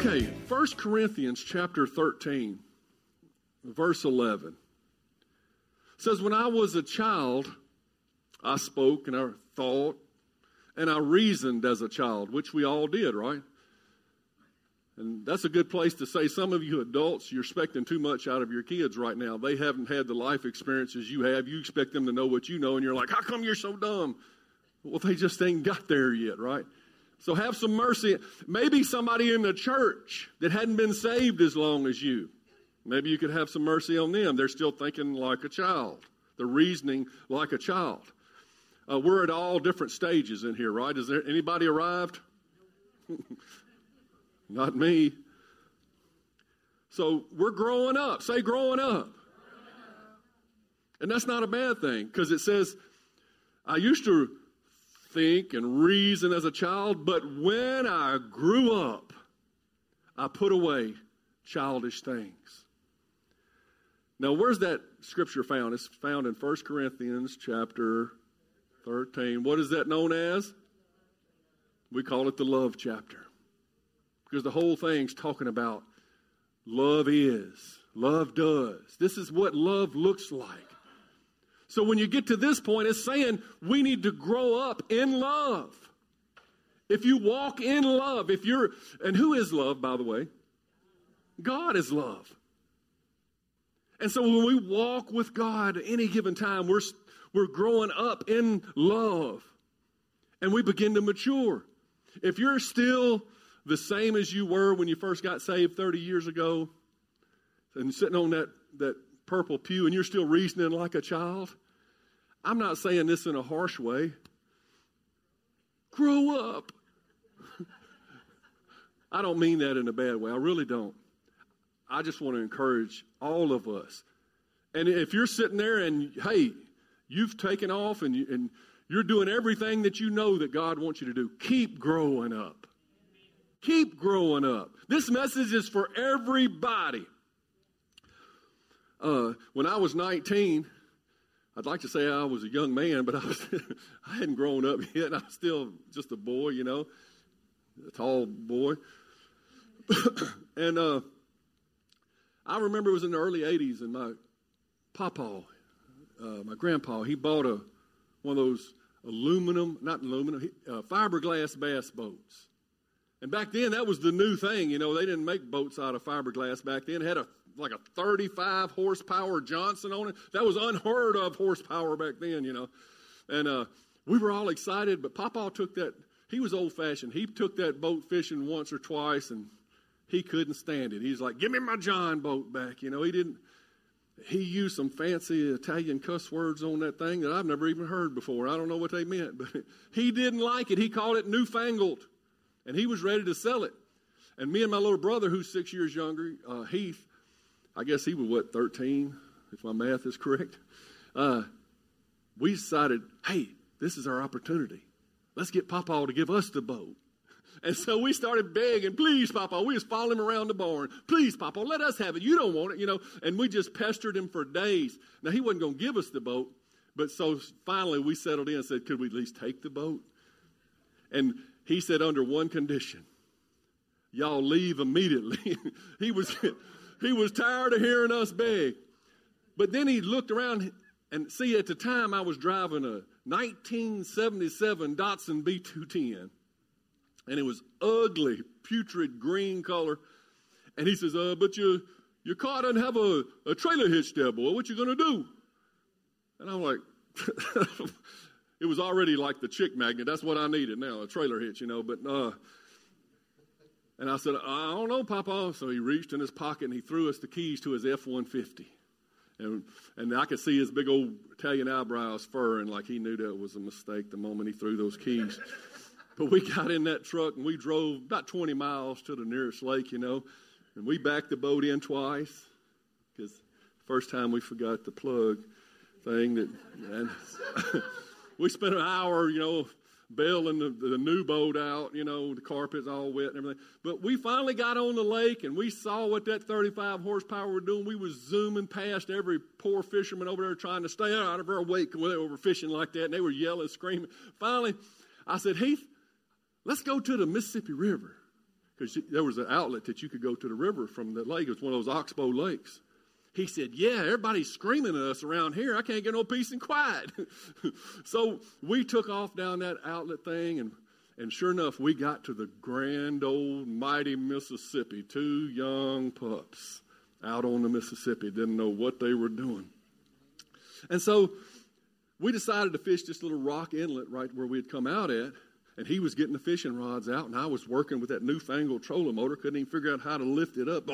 Okay, 1 Corinthians chapter 13, verse 11 says, When I was a child, I spoke and I thought and I reasoned as a child, which we all did, right? And that's a good place to say some of you adults, you're expecting too much out of your kids right now. They haven't had the life experiences you have. You expect them to know what you know, and you're like, How come you're so dumb? Well, they just ain't got there yet, right? So have some mercy. Maybe somebody in the church that hadn't been saved as long as you. Maybe you could have some mercy on them. They're still thinking like a child, they're reasoning like a child. Uh, we're at all different stages in here, right? Is there anybody arrived? Not me. So we're growing up. Say growing up. And that's not a bad thing because it says, I used to think and reason as a child, but when I grew up, I put away childish things. Now, where's that scripture found? It's found in 1 Corinthians chapter 13. What is that known as? We call it the love chapter. Because the whole thing's talking about love is, love does. This is what love looks like. So when you get to this point, it's saying we need to grow up in love. If you walk in love, if you're, and who is love, by the way? God is love. And so when we walk with God at any given time, we're, we're growing up in love and we begin to mature. If you're still the same as you were when you first got saved 30 years ago and sitting on that, that purple pew and you're still reasoning like a child, I'm not saying this in a harsh way. Grow up. I don't mean that in a bad way. I really don't. I just want to encourage all of us. And if you're sitting there and, hey, you've taken off and, you, and you're doing everything that you know that God wants you to do, keep growing up. Keep growing up. This message is for everybody. Uh, when I was 19, I'd like to say I was a young man, but I, was, I hadn't grown up yet. I was still just a boy, you know, a tall boy. and uh, I remember it was in the early 80s, and my papa, uh, my grandpa, he bought a one of those aluminum, not aluminum, uh, fiberglass bass boats. And back then, that was the new thing. You know, they didn't make boats out of fiberglass back then. It had a like a 35 horsepower Johnson on it. That was unheard of horsepower back then, you know. And uh, we were all excited, but Papa took that. He was old fashioned. He took that boat fishing once or twice, and he couldn't stand it. He's like, "Give me my John boat back." You know, he didn't. He used some fancy Italian cuss words on that thing that I've never even heard before. I don't know what they meant, but he didn't like it. He called it newfangled, and he was ready to sell it. And me and my little brother, who's six years younger, uh, Heath, I guess he was what, 13, if my math is correct. Uh, we decided, hey, this is our opportunity. Let's get Papa to give us the boat. And so we started begging, please, Papa. We was following him around the barn. Please, Papa, let us have it. You don't want it, you know. And we just pestered him for days. Now, he wasn't going to give us the boat. But so finally we settled in and said, could we at least take the boat? And he said, under one condition y'all leave immediately. he was he was tired of hearing us beg. But then he looked around and see at the time I was driving a 1977 Datsun B210 and it was ugly, putrid green color. And he says, uh, but your, your car doesn't have a, a trailer hitch there, boy. What you to do? And I'm like, it was already like the chick magnet. That's what I needed now, a trailer hitch, you know. But, uh, and I said, I don't know, Papa. So he reached in his pocket and he threw us the keys to his F 150. And, and I could see his big old Italian eyebrows furrowing like he knew that was a mistake the moment he threw those keys. But we got in that truck and we drove about 20 miles to the nearest lake, you know, and we backed the boat in twice because first time we forgot the plug thing that, and we spent an hour, you know, bailing the, the new boat out, you know, the carpet's all wet and everything. But we finally got on the lake and we saw what that 35 horsepower were doing. We was zooming past every poor fisherman over there trying to stay out of our wake when they were fishing like that, and they were yelling, screaming. Finally, I said, Heath, let's go to the Mississippi River. Because there was an outlet that you could go to the river from the lake. It was one of those oxbow lakes. He said, Yeah, everybody's screaming at us around here. I can't get no peace and quiet. so we took off down that outlet thing, and, and sure enough, we got to the grand old mighty Mississippi. Two young pups out on the Mississippi didn't know what they were doing. And so we decided to fish this little rock inlet right where we had come out at and he was getting the fishing rods out, and I was working with that newfangled trolling motor, couldn't even figure out how to lift it up,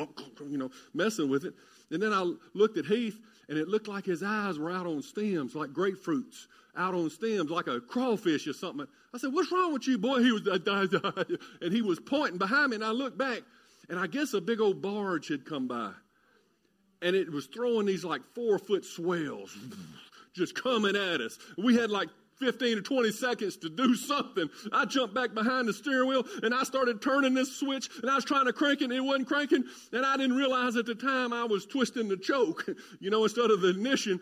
you know, messing with it. And then I looked at Heath, and it looked like his eyes were out on stems, like grapefruits, out on stems, like a crawfish or something. I said, What's wrong with you, boy? He was, and he was pointing behind me, and I looked back, and I guess a big old barge had come by. And it was throwing these like four foot swells just coming at us. We had like 15 or 20 seconds to do something. I jumped back behind the steering wheel and I started turning this switch and I was trying to crank it and it wasn't cranking. And I didn't realize at the time I was twisting the choke, you know, instead of the ignition.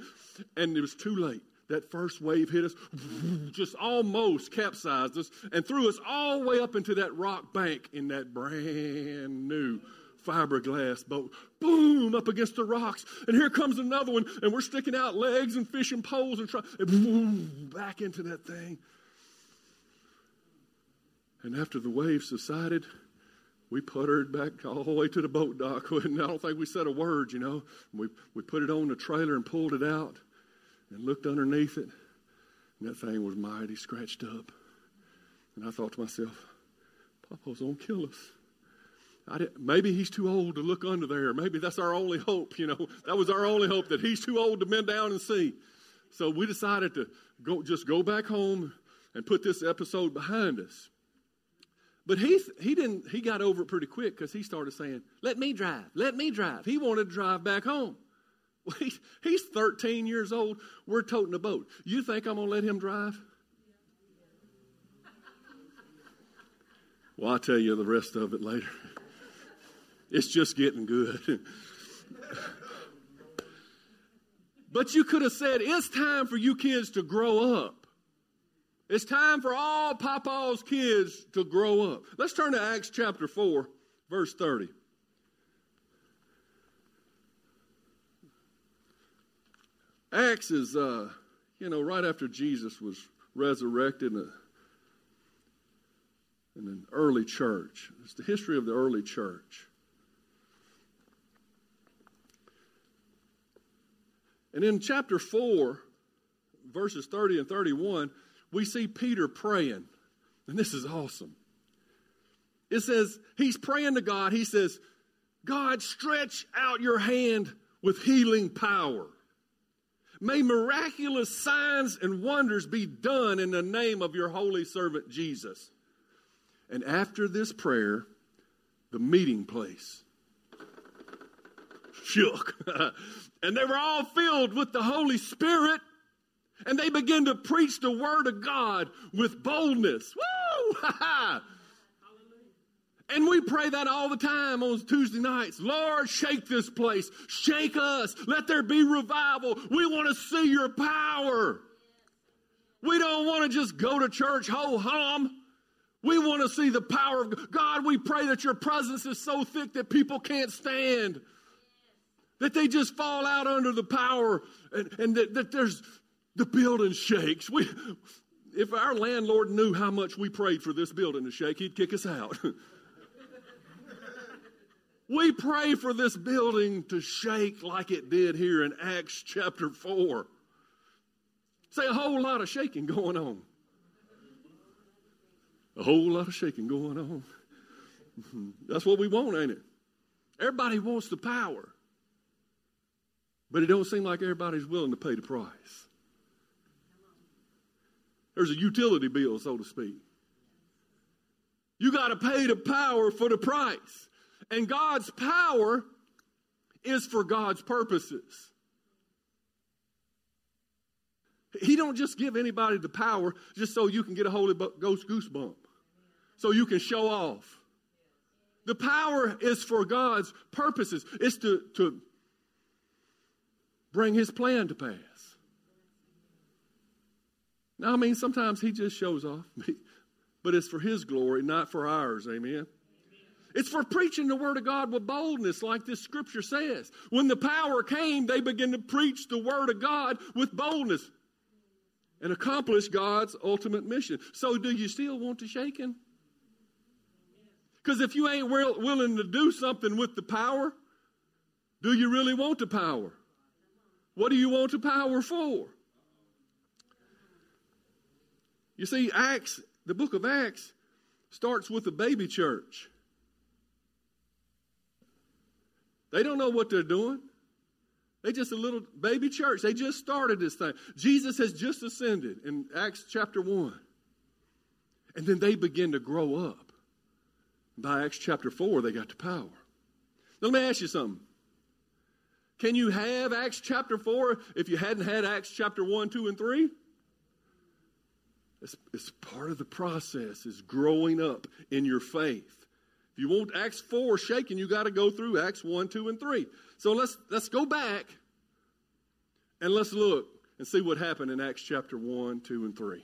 And it was too late. That first wave hit us, just almost capsized us and threw us all the way up into that rock bank in that brand new fiberglass boat. Boom, up against the rocks. And here comes another one, and we're sticking out legs and fishing poles and trying, boom, back into that thing. And after the waves subsided, we puttered back all the way to the boat dock. And I don't think we said a word, you know. We, we put it on the trailer and pulled it out and looked underneath it. And that thing was mighty scratched up. And I thought to myself, Papa's going to kill us maybe he's too old to look under there. Maybe that's our only hope, you know. That was our only hope that he's too old to bend down and see. So we decided to go just go back home and put this episode behind us. But he he didn't he got over it pretty quick because he started saying, "Let me drive, let me drive." He wanted to drive back home. Well, he, he's 13 years old. We're toting a boat. You think I'm gonna let him drive? Well, I'll tell you the rest of it later. It's just getting good. but you could have said, it's time for you kids to grow up. It's time for all Papa's kids to grow up. Let's turn to Acts chapter 4, verse 30. Acts is, uh, you know, right after Jesus was resurrected in, a, in an early church. It's the history of the early church. And in chapter 4, verses 30 and 31, we see Peter praying. And this is awesome. It says, he's praying to God. He says, God, stretch out your hand with healing power. May miraculous signs and wonders be done in the name of your holy servant Jesus. And after this prayer, the meeting place shook. and they were all filled with the Holy Spirit. And they began to preach the word of God with boldness. Woo! and we pray that all the time on Tuesday nights. Lord, shake this place. Shake us. Let there be revival. We want to see your power. We don't want to just go to church ho hum. We want to see the power of God. We pray that your presence is so thick that people can't stand that they just fall out under the power and, and that, that there's the building shakes. We, if our landlord knew how much we prayed for this building to shake, he'd kick us out. we pray for this building to shake like it did here in Acts chapter 4. Say a whole lot of shaking going on. A whole lot of shaking going on. That's what we want, ain't it? Everybody wants the power. But it don't seem like everybody's willing to pay the price. There's a utility bill, so to speak. You got to pay the power for the price. And God's power is for God's purposes. He don't just give anybody the power just so you can get a Holy Ghost goosebump, so you can show off. The power is for God's purposes. It's to, to bring his plan to pass. Now, I mean, sometimes he just shows off, but it's for his glory, not for ours. Amen. It's for preaching the word of God with boldness, like this scripture says. When the power came, they began to preach the word of God with boldness and accomplish God's ultimate mission. So, do you still want to shake him? Because if you ain't willing to do something with the power, do you really want the power? What do you want the power for? You see, Acts, the book of Acts, starts with a baby church. They don't know what they're doing. They just a little baby church. They just started this thing. Jesus has just ascended in Acts chapter 1. And then they begin to grow up. By Acts chapter 4, they got the power. Now, let me ask you something. Can you have Acts chapter 4 if you hadn't had Acts chapter 1, 2, and 3? It's, it's part of the process, is growing up in your faith. If you want Acts 4 shaking, you got to go through Acts 1, 2, and 3. So let's, let's go back and let's look and see what happened in Acts chapter 1, 2, and 3.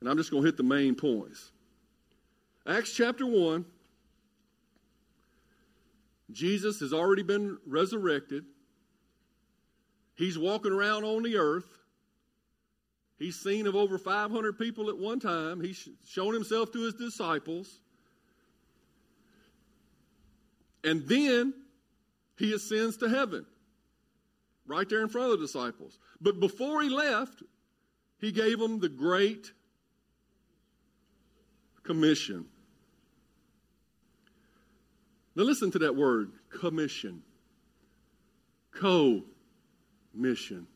And I'm just going to hit the main points. Acts chapter 1, Jesus has already been resurrected. He's walking around on the earth. He's seen of over 500 people at one time. He's shown himself to his disciples. And then he ascends to heaven, right there in front of the disciples. But before he left, he gave them the Great Commission. Now, listen to that word commission. Co mission.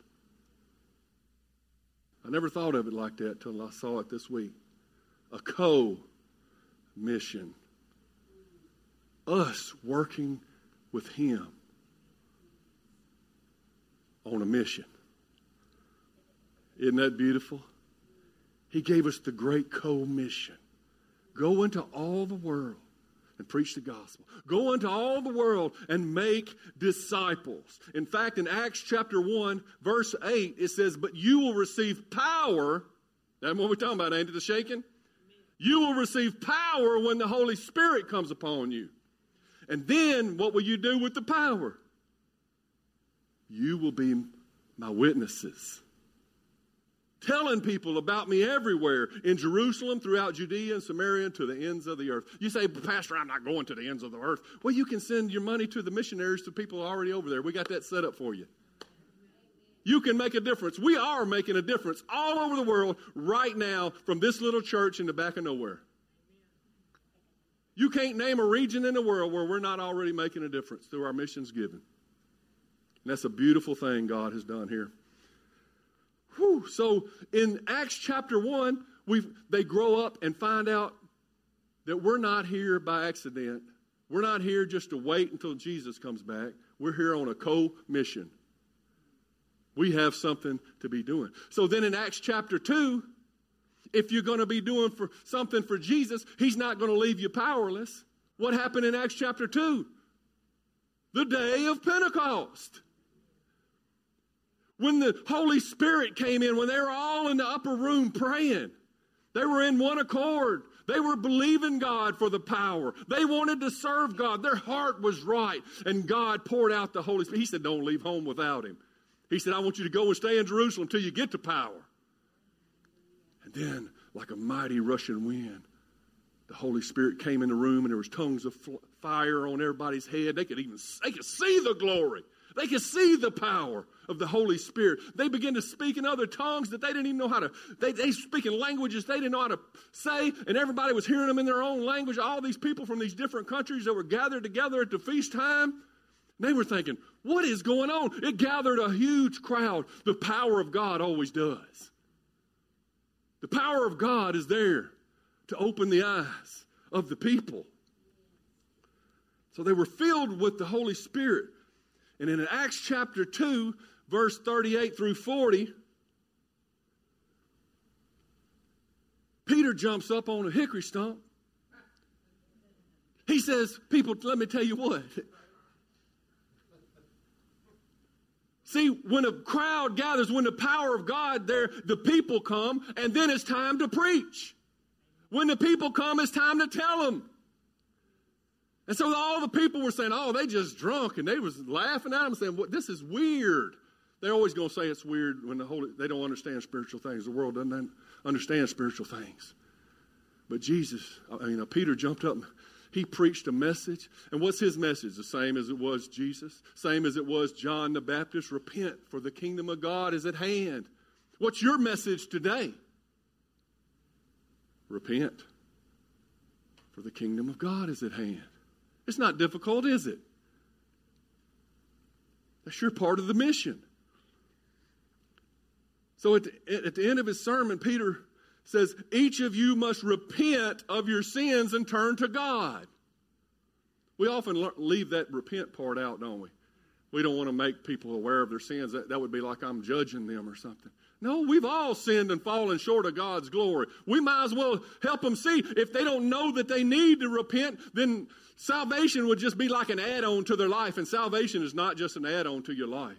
I never thought of it like that until I saw it this week. A co mission us working with Him on a mission. Isn't that beautiful? He gave us the great co mission go into all the world and preach the gospel. Go into all the world and make disciples. In fact, in Acts chapter 1, verse 8, it says, But you will receive power. That's what we're talking about, Andy, the shaking. You will receive power when the Holy Spirit comes upon you. And then what will you do with the power? You will be my witnesses. Telling people about me everywhere in Jerusalem, throughout Judea and Samaria, and to the ends of the earth. You say, Pastor, I'm not going to the ends of the earth. Well, you can send your money to the missionaries to people already over there. We got that set up for you. You can make a difference. We are making a difference all over the world right now from this little church in the back of nowhere. You can't name a region in the world where we're not already making a difference through our missions given. And that's a beautiful thing God has done here. Whew. So in Acts chapter 1, we they grow up and find out that we're not here by accident. We're not here just to wait until Jesus comes back. We're here on a co mission. We have something to be doing. So then in Acts chapter 2, if you're going to be doing for something for Jesus, he's not going to leave you powerless. What happened in Acts chapter 2? The day of Pentecost. When the Holy Spirit came in, when they were all in the upper room praying, they were in one accord. They were believing God for the power. They wanted to serve God. Their heart was right. And God poured out the Holy Spirit. He said, Don't leave home without Him. He said, I want you to go and stay in Jerusalem until you get the power. And then, like a mighty rushing wind, the Holy Spirit came in the room and there was tongues of fire on everybody's head. They could even they could see the glory. They could see the power of the Holy Spirit. They began to speak in other tongues that they didn't even know how to. They, they speak in languages they didn't know how to say, and everybody was hearing them in their own language. All these people from these different countries that were gathered together at the feast time. They were thinking, what is going on? It gathered a huge crowd. The power of God always does. The power of God is there. to open the eyes of the people. So they were filled with the Holy Spirit. And in Acts chapter 2, verse 38 through 40, Peter jumps up on a hickory stump. He says, People, let me tell you what. See, when a crowd gathers, when the power of God there, the people come, and then it's time to preach. When the people come, it's time to tell them. And so all the people were saying, "Oh, they just drunk," and they was laughing at them, saying, well, "This is weird." They're always going to say it's weird when the Holy, they don't understand spiritual things. The world doesn't understand spiritual things. But Jesus, uh, I mean, Peter jumped up. He preached a message. And what's his message? The same as it was Jesus, same as it was John the Baptist. Repent, for the kingdom of God is at hand. What's your message today? Repent, for the kingdom of God is at hand. It's not difficult, is it? That's your part of the mission. So at the, at the end of his sermon, Peter says, Each of you must repent of your sins and turn to God. We often leave that repent part out, don't we? We don't want to make people aware of their sins. That, that would be like I'm judging them or something. No, we've all sinned and fallen short of God's glory. We might as well help them see. If they don't know that they need to repent, then salvation would just be like an add on to their life. And salvation is not just an add on to your life.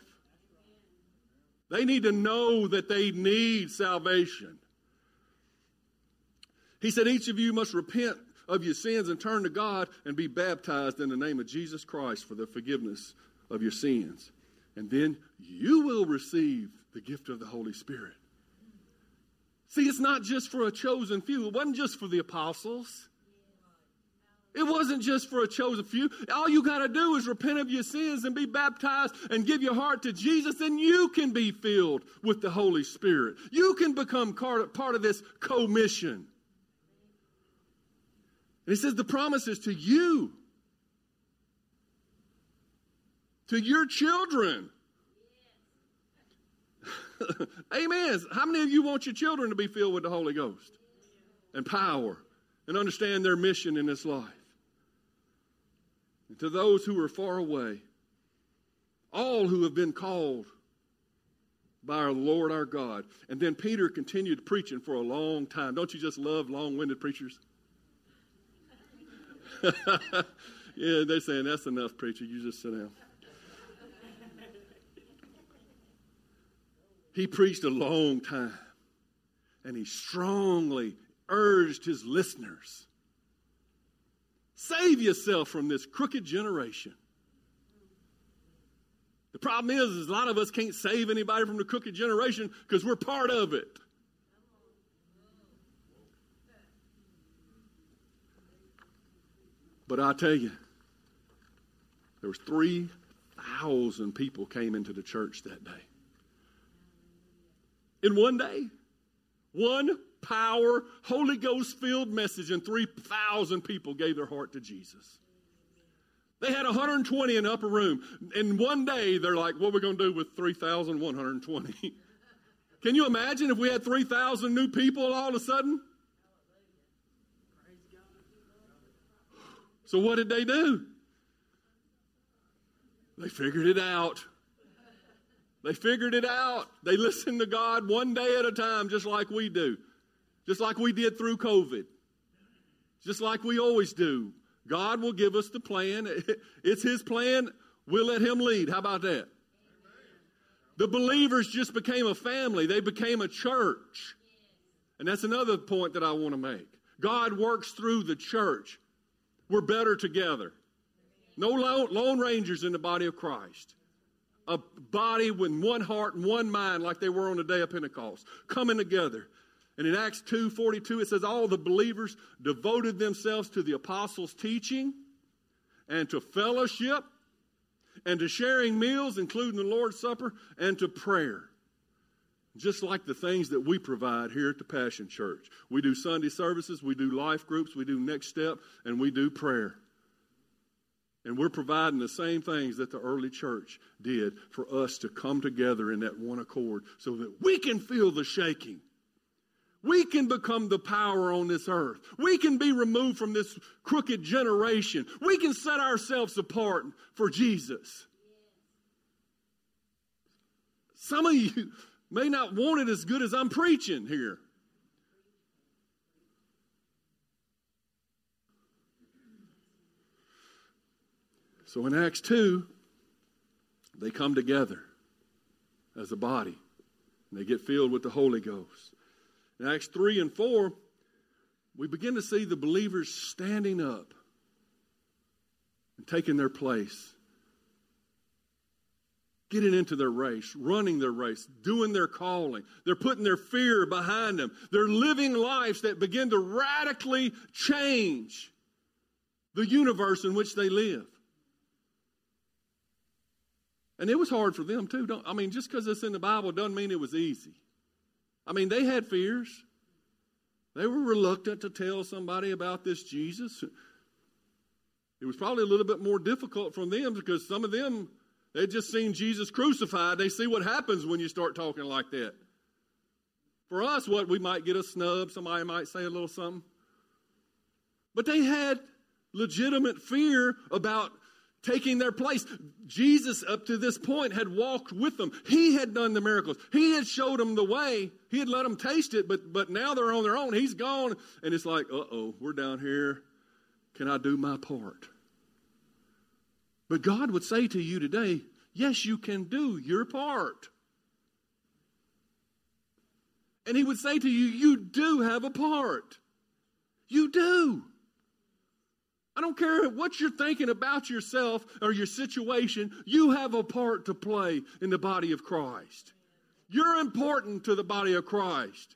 They need to know that they need salvation. He said, Each of you must repent of your sins and turn to God and be baptized in the name of Jesus Christ for the forgiveness of your sins. And then you will receive the gift of the Holy Spirit. See, it's not just for a chosen few. It wasn't just for the apostles. It wasn't just for a chosen few. All you got to do is repent of your sins and be baptized and give your heart to Jesus, and you can be filled with the Holy Spirit. You can become part of this commission. And he says the promise is to you, to your children. Amen. How many of you want your children to be filled with the Holy Ghost and power and understand their mission in this life? And to those who are far away, all who have been called by our Lord our God. And then Peter continued preaching for a long time. Don't you just love long winded preachers? yeah, they're saying that's enough, preacher. You just sit down. He preached a long time, and he strongly urged his listeners save yourself from this crooked generation. The problem is, is a lot of us can't save anybody from the crooked generation because we're part of it. But I tell you, there was 3,000 people came into the church that day. In one day, one power, Holy Ghost filled message, and 3,000 people gave their heart to Jesus. They had 120 in the upper room. In one day, they're like, what are we going to do with 3,120? Can you imagine if we had 3,000 new people all of a sudden? So, what did they do? They figured it out. They figured it out. They listened to God one day at a time, just like we do, just like we did through COVID, just like we always do. God will give us the plan. It's His plan. We'll let Him lead. How about that? The believers just became a family, they became a church. And that's another point that I want to make. God works through the church. We're better together. No lone rangers in the body of Christ a body with one heart and one mind like they were on the day of Pentecost, coming together. And in Acts 2:42 it says all the believers devoted themselves to the apostles' teaching and to fellowship and to sharing meals including the Lord's Supper and to prayer. Just like the things that we provide here at the Passion Church. We do Sunday services, we do life groups, we do next step, and we do prayer. And we're providing the same things that the early church did for us to come together in that one accord so that we can feel the shaking. We can become the power on this earth. We can be removed from this crooked generation. We can set ourselves apart for Jesus. Some of you may not want it as good as I'm preaching here. So in Acts 2, they come together as a body and they get filled with the Holy Ghost. In Acts 3 and 4, we begin to see the believers standing up and taking their place, getting into their race, running their race, doing their calling. They're putting their fear behind them. They're living lives that begin to radically change the universe in which they live. And it was hard for them too. Don't, I mean, just because it's in the Bible doesn't mean it was easy. I mean, they had fears. They were reluctant to tell somebody about this Jesus. It was probably a little bit more difficult for them because some of them, they'd just seen Jesus crucified. They see what happens when you start talking like that. For us, what we might get a snub, somebody might say a little something. But they had legitimate fear about taking their place. Jesus, up to this point, had walked with them. He had done the miracles. He had showed them the way. He had let them taste it, but, but now they're on their own. He's gone. And it's like, uh oh, we're down here. Can I do my part? But God would say to you today, yes, you can do your part. And He would say to you, you do have a part. You do. I don't care what you're thinking about yourself or your situation, you have a part to play in the body of Christ. You're important to the body of Christ.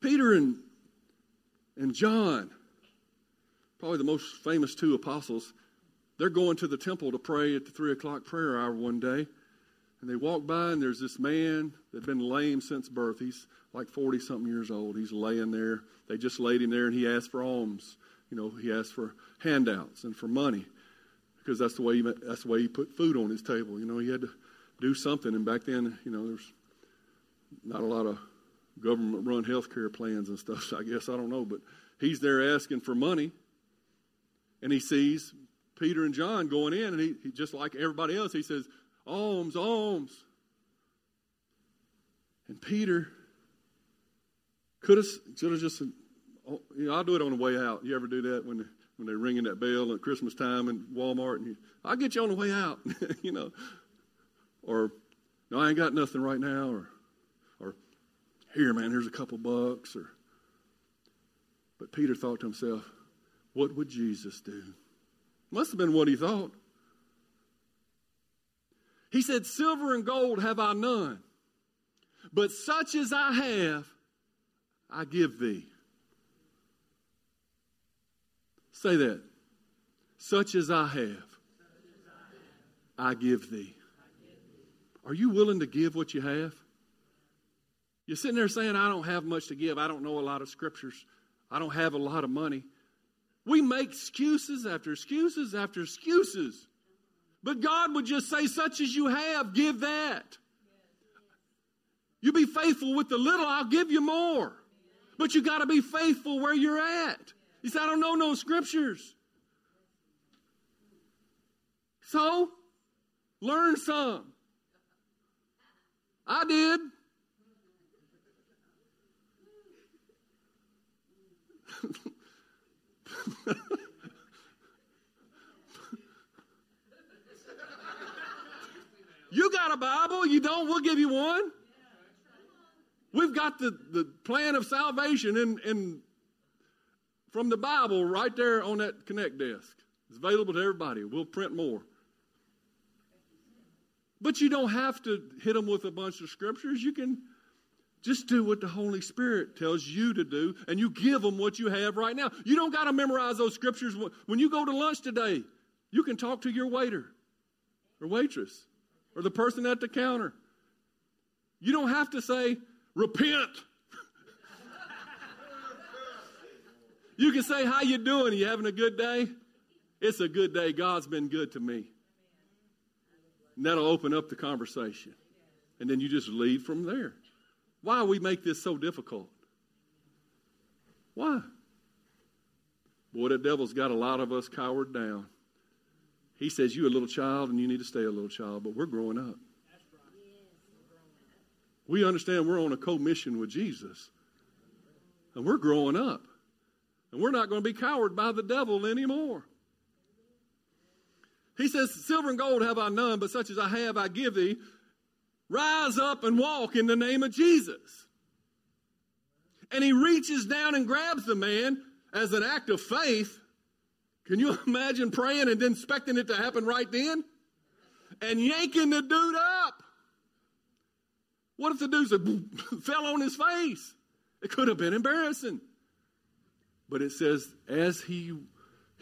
Peter and, and John, probably the most famous two apostles, they're going to the temple to pray at the three o'clock prayer hour one day. And they walk by, and there's this man that's been lame since birth. He's like 40 something years old. He's laying there. They just laid him there, and he asked for alms. You know, he asked for handouts and for money because that's the way he, that's the way he put food on his table. You know, he had to do something. And back then, you know, there's not a lot of government run health care plans and stuff, I guess I don't know. But he's there asking for money, and he sees Peter and John going in, and he, he just like everybody else, he says, Alms, alms. And Peter could have, should have just oh, you know, I'll do it on the way out. You ever do that when, when they're ringing that bell at Christmas time in Walmart? And you, I'll get you on the way out, you know. Or, no, I ain't got nothing right now. Or, or here, man, here's a couple bucks. Or, but Peter thought to himself, what would Jesus do? Must have been what he thought. He said, Silver and gold have I none, but such as I have, I give thee. Say that. Such as I have, I give thee. Are you willing to give what you have? You're sitting there saying, I don't have much to give. I don't know a lot of scriptures. I don't have a lot of money. We make excuses after excuses after excuses. But God would just say, such as you have, give that. You be faithful with the little, I'll give you more. But you got to be faithful where you're at. He said, I don't know no scriptures. So, learn some. I did. You got a Bible? You don't? We'll give you one. We've got the, the plan of salvation in, in, from the Bible right there on that Connect desk. It's available to everybody. We'll print more. But you don't have to hit them with a bunch of scriptures. You can just do what the Holy Spirit tells you to do, and you give them what you have right now. You don't got to memorize those scriptures. When you go to lunch today, you can talk to your waiter or waitress or the person at the counter. You don't have to say, repent. you can say, how you doing? Are you having a good day? It's a good day. God's been good to me. And that'll open up the conversation. And then you just lead from there. Why we make this so difficult? Why? Boy, the devil's got a lot of us cowered down. He says, You a little child and you need to stay a little child, but we're growing up. We understand we're on a co-mission with Jesus. And we're growing up. And we're not going to be cowered by the devil anymore. He says, Silver and gold have I none, but such as I have I give thee. Rise up and walk in the name of Jesus. And he reaches down and grabs the man as an act of faith. Can you imagine praying and then expecting it to happen right then? And yanking the dude up. What if the dude fell on his face? It could have been embarrassing. But it says, as he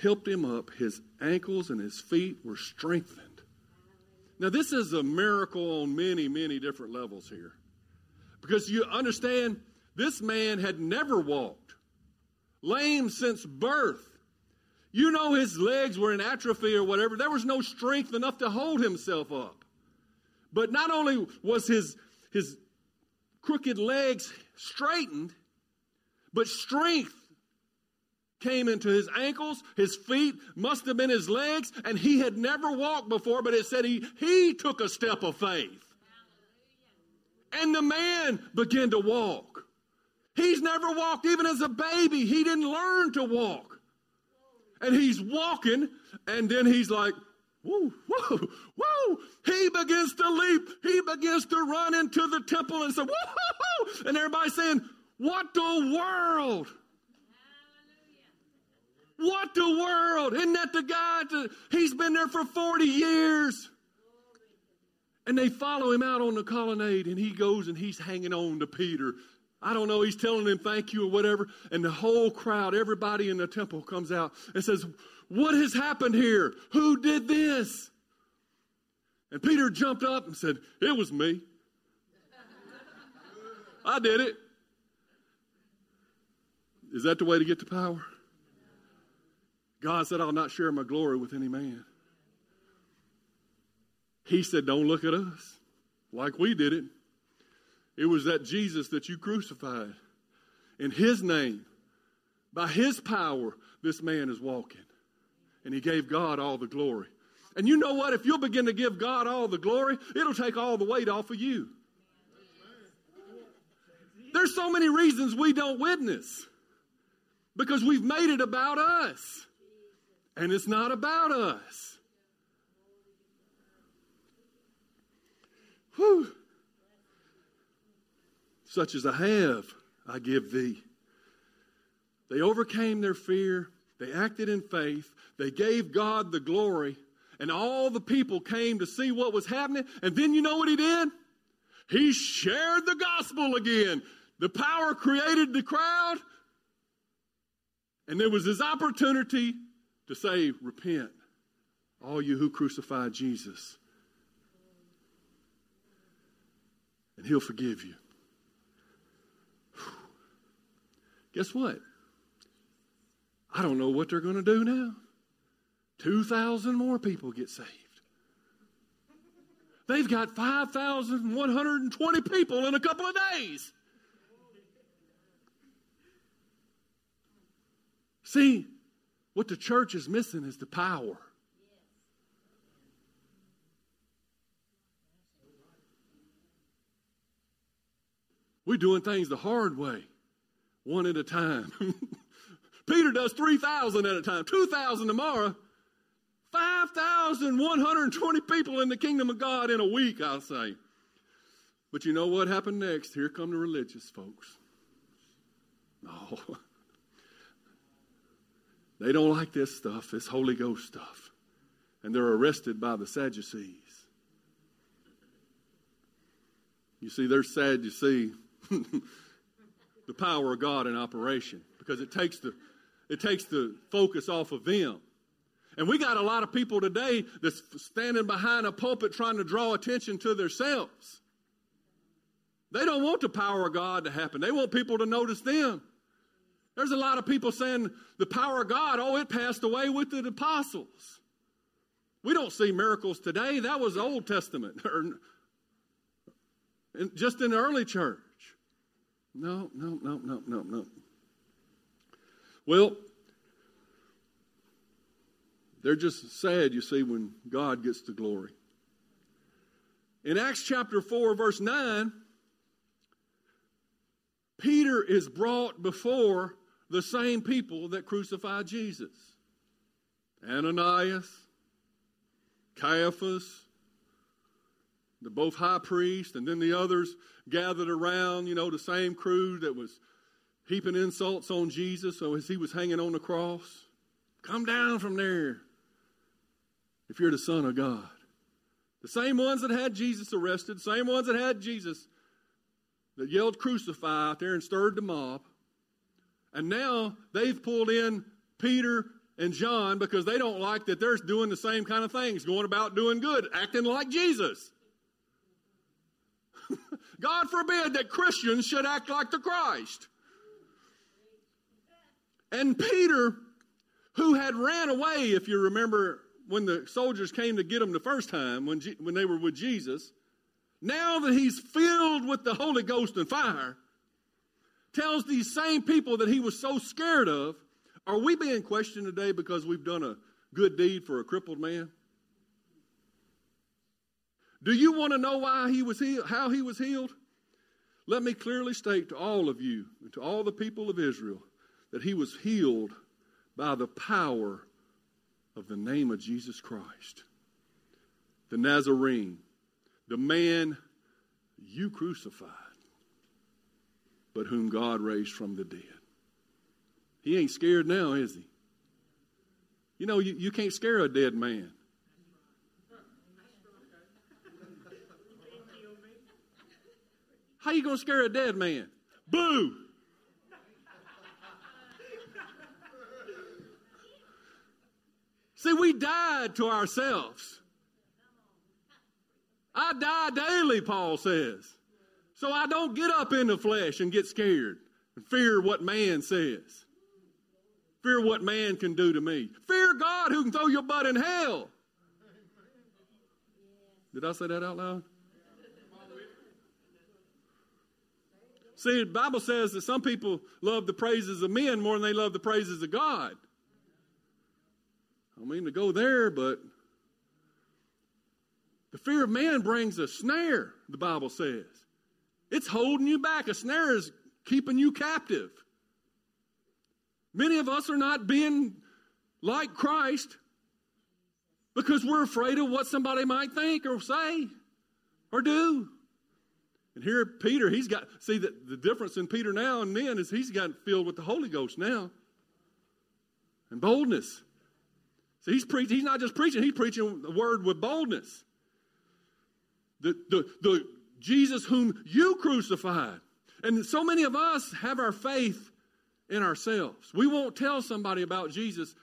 helped him up, his ankles and his feet were strengthened. Now, this is a miracle on many, many different levels here. Because you understand, this man had never walked, lame since birth. You know his legs were in atrophy or whatever. There was no strength enough to hold himself up. But not only was his, his crooked legs straightened, but strength came into his ankles, his feet, must have been his legs, and he had never walked before, but it said he, he took a step of faith. And the man began to walk. He's never walked even as a baby. He didn't learn to walk. And he's walking, and then he's like, whoa, whoa, whoa. He begins to leap. He begins to run into the temple and say, whoa, and everybody's saying, what the world? What the world? Isn't that the guy? To, he's been there for 40 years. And they follow him out on the colonnade, and he goes and he's hanging on to Peter. I don't know, he's telling him thank you or whatever. And the whole crowd, everybody in the temple comes out and says, What has happened here? Who did this? And Peter jumped up and said, It was me. I did it. Is that the way to get to power? God said, I'll not share my glory with any man. He said, Don't look at us like we did it. It was that Jesus that you crucified. In his name, by his power, this man is walking. And he gave God all the glory. And you know what? If you'll begin to give God all the glory, it'll take all the weight off of you. There's so many reasons we don't witness because we've made it about us. And it's not about us. Whew. Such as I have, I give thee. They overcame their fear. They acted in faith. They gave God the glory. And all the people came to see what was happening. And then you know what he did? He shared the gospel again. The power created the crowd. And there was his opportunity to say, Repent, all you who crucified Jesus, and he'll forgive you. Guess what? I don't know what they're going to do now. 2,000 more people get saved. They've got 5,120 people in a couple of days. See, what the church is missing is the power. We're doing things the hard way, one at a time. Peter does 3,000 at a time, 2,000 tomorrow, 5,120 people in the kingdom of God in a week, I'll say. But you know what happened next? Here come the religious folks. Oh. They don't like this stuff, this Holy Ghost stuff. And they're arrested by the Sadducees. You see, they're sad to see the power of God in operation because it takes the it takes the focus off of them. And we got a lot of people today that's standing behind a pulpit trying to draw attention to themselves. They don't want the power of God to happen. They want people to notice them. There's a lot of people saying the power of God, oh, it passed away with the apostles. We don't see miracles today. That was Old Testament. just in the early church. No, no, no, no, no, no. Well, they're just sad, you see, when God gets the glory. In Acts chapter 4, verse 9, Peter is brought before the same people that crucified Jesus Ananias, Caiaphas, the both high priests, and then the others gathered around, you know, the same crew that was heaping insults on Jesus so as he was hanging on the cross. Come down from there if you're the Son of God. The same ones that had Jesus arrested, same ones that had Jesus that yelled crucify out there and stirred the mob. And now they've pulled in Peter and John because they don't like that they're doing the same kind of things, going about doing good, acting like Jesus. God forbid that Christians should act like the Christ. And Peter, who had ran away, if you remember when the soldiers came to get him the first time, when, when they were with Jesus, now that he's filled with the Holy Ghost and fire, tells these same people that he was so scared of, are we being questioned today because we've done a good deed for a crippled man? Do you want to know why he was healed, how he was healed? Let me clearly state to all of you and to all the people of Israel that he was healed by the power of the name of Jesus Christ, the Nazarene, the man you crucified, but whom God raised from the dead. He ain't scared now, is he? You know, you, you can't scare a dead man. How you to scare a dead man? Boo! See, we died to ourselves. I die daily, Paul says. So I don't get up in the flesh and get scared and fear what man says. Fear what man can do to me. Fear God who can throw your butt in hell. Did I say that out loud? See, the Bible says that some people love the praises of men more than they love the praises of God. I mean to go there, but the fear of man brings a snare, the Bible says. It's holding you back. A snare is keeping you captive. Many of us are not being like Christ because we're afraid of what somebody might think or say or do. And here, Peter, he's got, see, the, the difference in Peter now and then is he's got filled with the Holy Ghost now and boldness. See, he's, preaching, he's not just preaching, he's preaching the word with boldness. The, the, the Jesus whom you crucified. And so many of us have our faith in ourselves. We won't tell somebody about Jesus.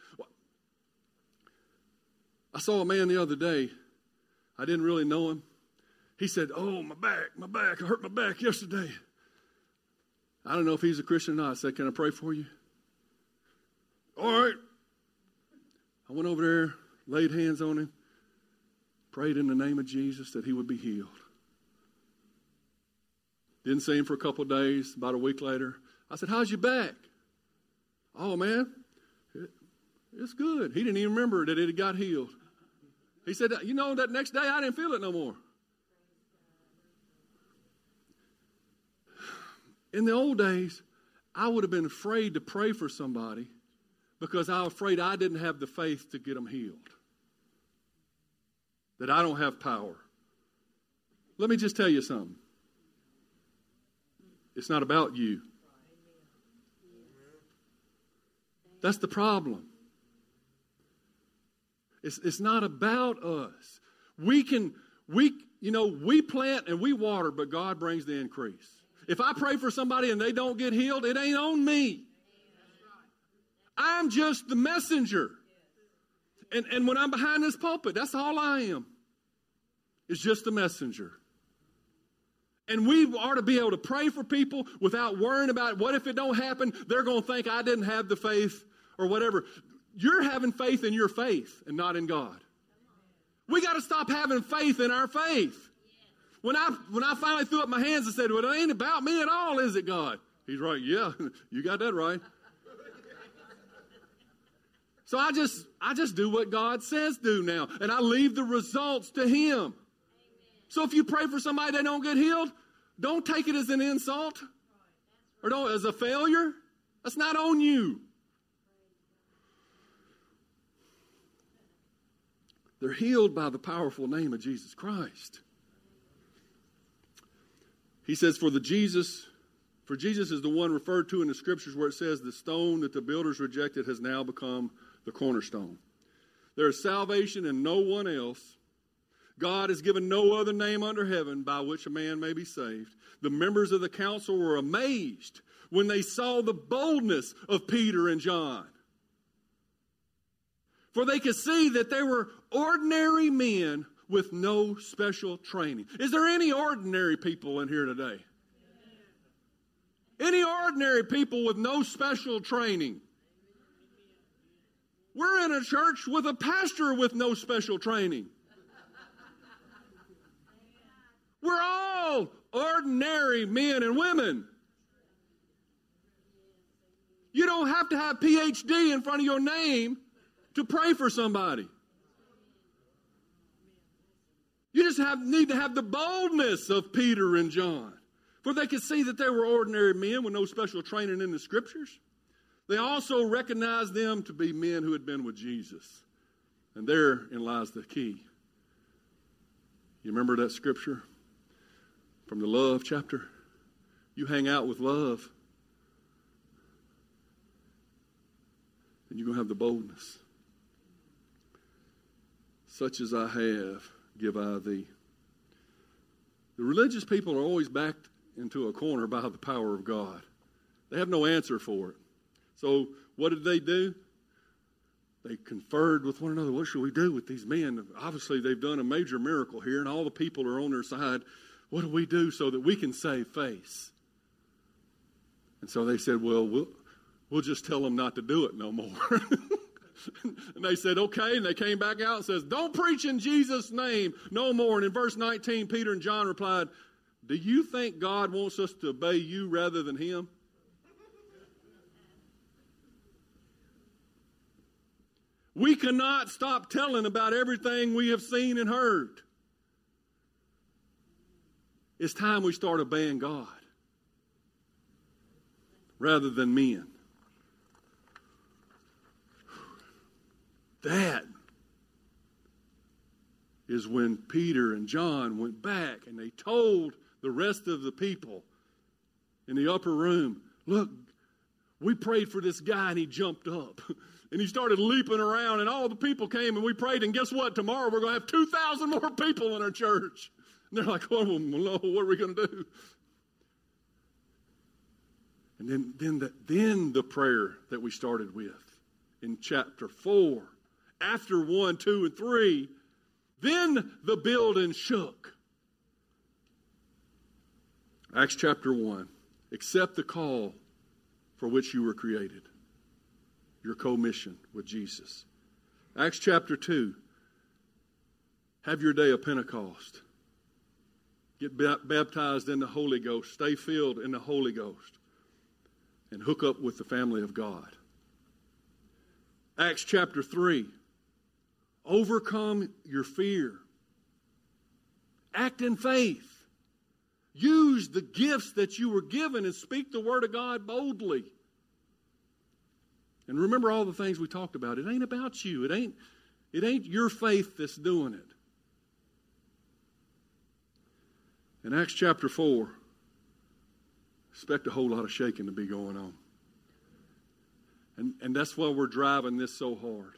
I saw a man the other day. I didn't really know him. He said, Oh, my back, my back. I hurt my back yesterday. I don't know if he's a Christian or not. I said, Can I pray for you? All right. I went over there, laid hands on him, prayed in the name of Jesus that he would be healed. Didn't see him for a couple of days. About a week later, I said, How's your back? Oh, man, it, it's good. He didn't even remember that it had got healed. He said, You know, that next day I didn't feel it no more. In the old days, I would have been afraid to pray for somebody because I'm afraid I didn't have the faith to get them healed, that I don't have power. Let me just tell you something. It's not about you. That's the problem. It's, it's not about us. We can, we, you know, we plant and we water, but God brings the increase. If I pray for somebody and they don't get healed, it ain't on me. I'm just the messenger. And, and when I'm behind this pulpit, that's all I am. It's just a messenger. And we are to be able to pray for people without worrying about what if it don't happen, they're going to think I didn't have the faith or whatever. You're having faith in your faith and not in God. We got to stop having faith in our faith. When I when I finally threw up my hands and said, "Well, it ain't about me at all, is it, God?" He's right. Yeah, you got that right. So I just I just do what God says do now, and I leave the results to Him. So if you pray for somebody they don't get healed, don't take it as an insult or don't as a failure. That's not on you. They're healed by the powerful name of Jesus Christ. He says, For the Jesus, for Jesus is the one referred to in the scriptures where it says, The stone that the builders rejected has now become the cornerstone. There is salvation in no one else. God has given no other name under heaven by which a man may be saved. The members of the council were amazed when they saw the boldness of Peter and John. For they could see that they were ordinary men with no special training. Is there any ordinary people in here today? Any ordinary people with no special training? We're in a church with a pastor with no special training. We're all ordinary men and women. You don't have to have PhD in front of your name to pray for somebody. You just have, need to have the boldness of Peter and John. For they could see that they were ordinary men with no special training in the scriptures. They also recognized them to be men who had been with Jesus. And therein lies the key. You remember that scripture from the love chapter? You hang out with love, and you're going to have the boldness. Such as I have, give I thee. The religious people are always backed into a corner by the power of God. They have no answer for it. So, what did they do? They conferred with one another. What should we do with these men? Obviously, they've done a major miracle here, and all the people are on their side. What do we do so that we can save face? And so they said, Well, we'll, we'll just tell them not to do it no more. and they said, Okay. And they came back out and says, Don't preach in Jesus' name no more. And in verse 19, Peter and John replied, Do you think God wants us to obey you rather than him? We cannot stop telling about everything we have seen and heard. It's time we start obeying God rather than men. That is when Peter and John went back and they told the rest of the people in the upper room, Look, we prayed for this guy and he jumped up. And he started leaping around, and all the people came and we prayed. And guess what? Tomorrow we're going to have 2,000 more people in our church. And they're like, oh, no, what are we going to do? And then, then, the, then the prayer that we started with in chapter 4, after 1, 2, and 3, then the building shook. Acts chapter 1 accept the call for which you were created your commission with Jesus. Acts chapter 2. Have your day of Pentecost. Get baptized in the Holy Ghost. Stay filled in the Holy Ghost. And hook up with the family of God. Acts chapter 3. Overcome your fear. Act in faith. Use the gifts that you were given and speak the word of God boldly. And remember all the things we talked about. It ain't about you. It ain't, it ain't your faith that's doing it. In Acts chapter 4, expect a whole lot of shaking to be going on. And, and that's why we're driving this so hard.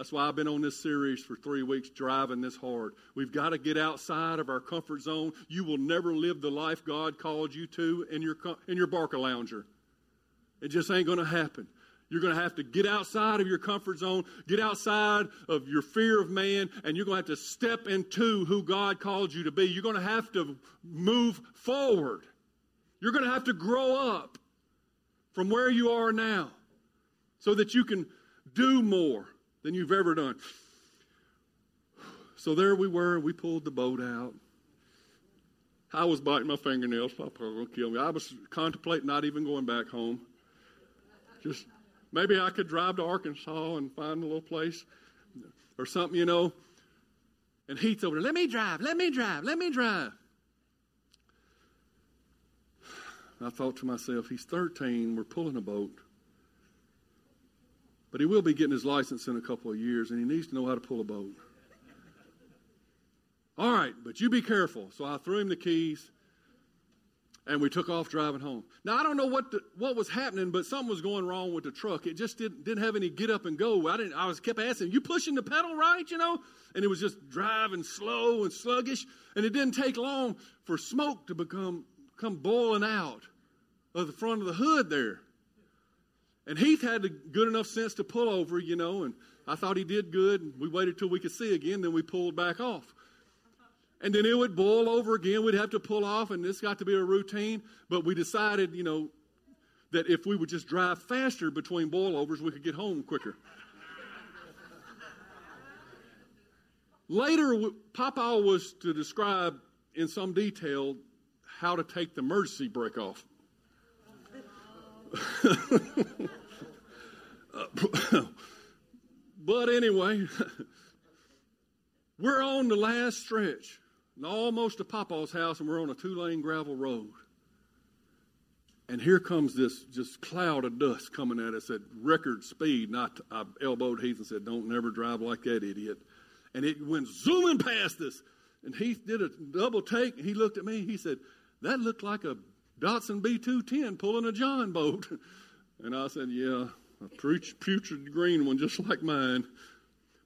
That's why I've been on this series for three weeks, driving this hard. We've got to get outside of our comfort zone. You will never live the life God called you to in your, in your Barcalounger. It just ain't going to happen. You're going to have to get outside of your comfort zone, get outside of your fear of man, and you're going to have to step into who God called you to be. You're going to have to move forward. You're going to have to grow up from where you are now so that you can do more than you've ever done. So there we were. We pulled the boat out. I was biting my fingernails. Papa to kill me. I was contemplating not even going back home. Just maybe I could drive to Arkansas and find a little place or something, you know. And Heath's over there, let me drive, let me drive, let me drive. I thought to myself, he's 13, we're pulling a boat. But he will be getting his license in a couple of years, and he needs to know how to pull a boat. All right, but you be careful. So I threw him the keys, and we took off driving home. Now I don't know what the, what was happening, but something was going wrong with the truck. It just didn't didn't have any get up and go. I didn't. I was kept asking, "You pushing the pedal right?" You know, and it was just driving slow and sluggish, and it didn't take long for smoke to become come boiling out of the front of the hood there. And Heath had good enough sense to pull over, you know, and I thought he did good. And We waited till we could see again, then we pulled back off. And then it would boil over again. We'd have to pull off, and this got to be a routine. But we decided, you know, that if we would just drive faster between boilovers, we could get home quicker. Later, Papa was to describe in some detail how to take the emergency brake off. but anyway, we're on the last stretch, almost to Papa's house, and we're on a two lane gravel road. And here comes this just cloud of dust coming at us at record speed. Not I elbowed Heath and said, "Don't never drive like that, idiot." And it went zooming past us. And Heath did a double take, and he looked at me. He said, "That looked like a Datsun B210 pulling a John boat. And I said, Yeah, a putrid green one just like mine.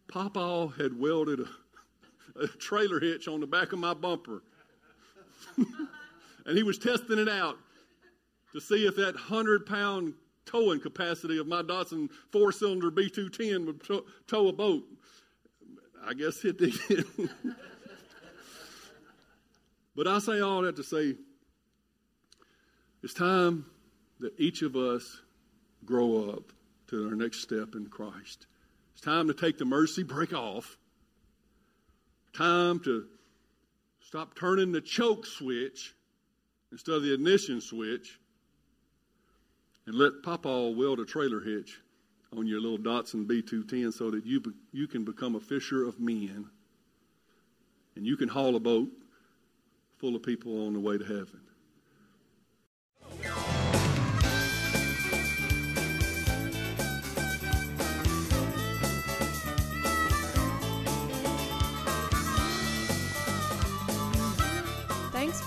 Papa had welded a, a trailer hitch on the back of my bumper. and he was testing it out to see if that 100 pound towing capacity of my Datsun four cylinder B210 would tow, tow a boat. I guess it did. but I say all that to say it's time that each of us grow up to our next step in Christ. It's time to take the mercy break off. Time to stop turning the choke switch instead of the ignition switch and let Papa weld a trailer hitch on your little Datsun B210 so that you, you can become a fisher of men and you can haul a boat full of people on the way to heaven.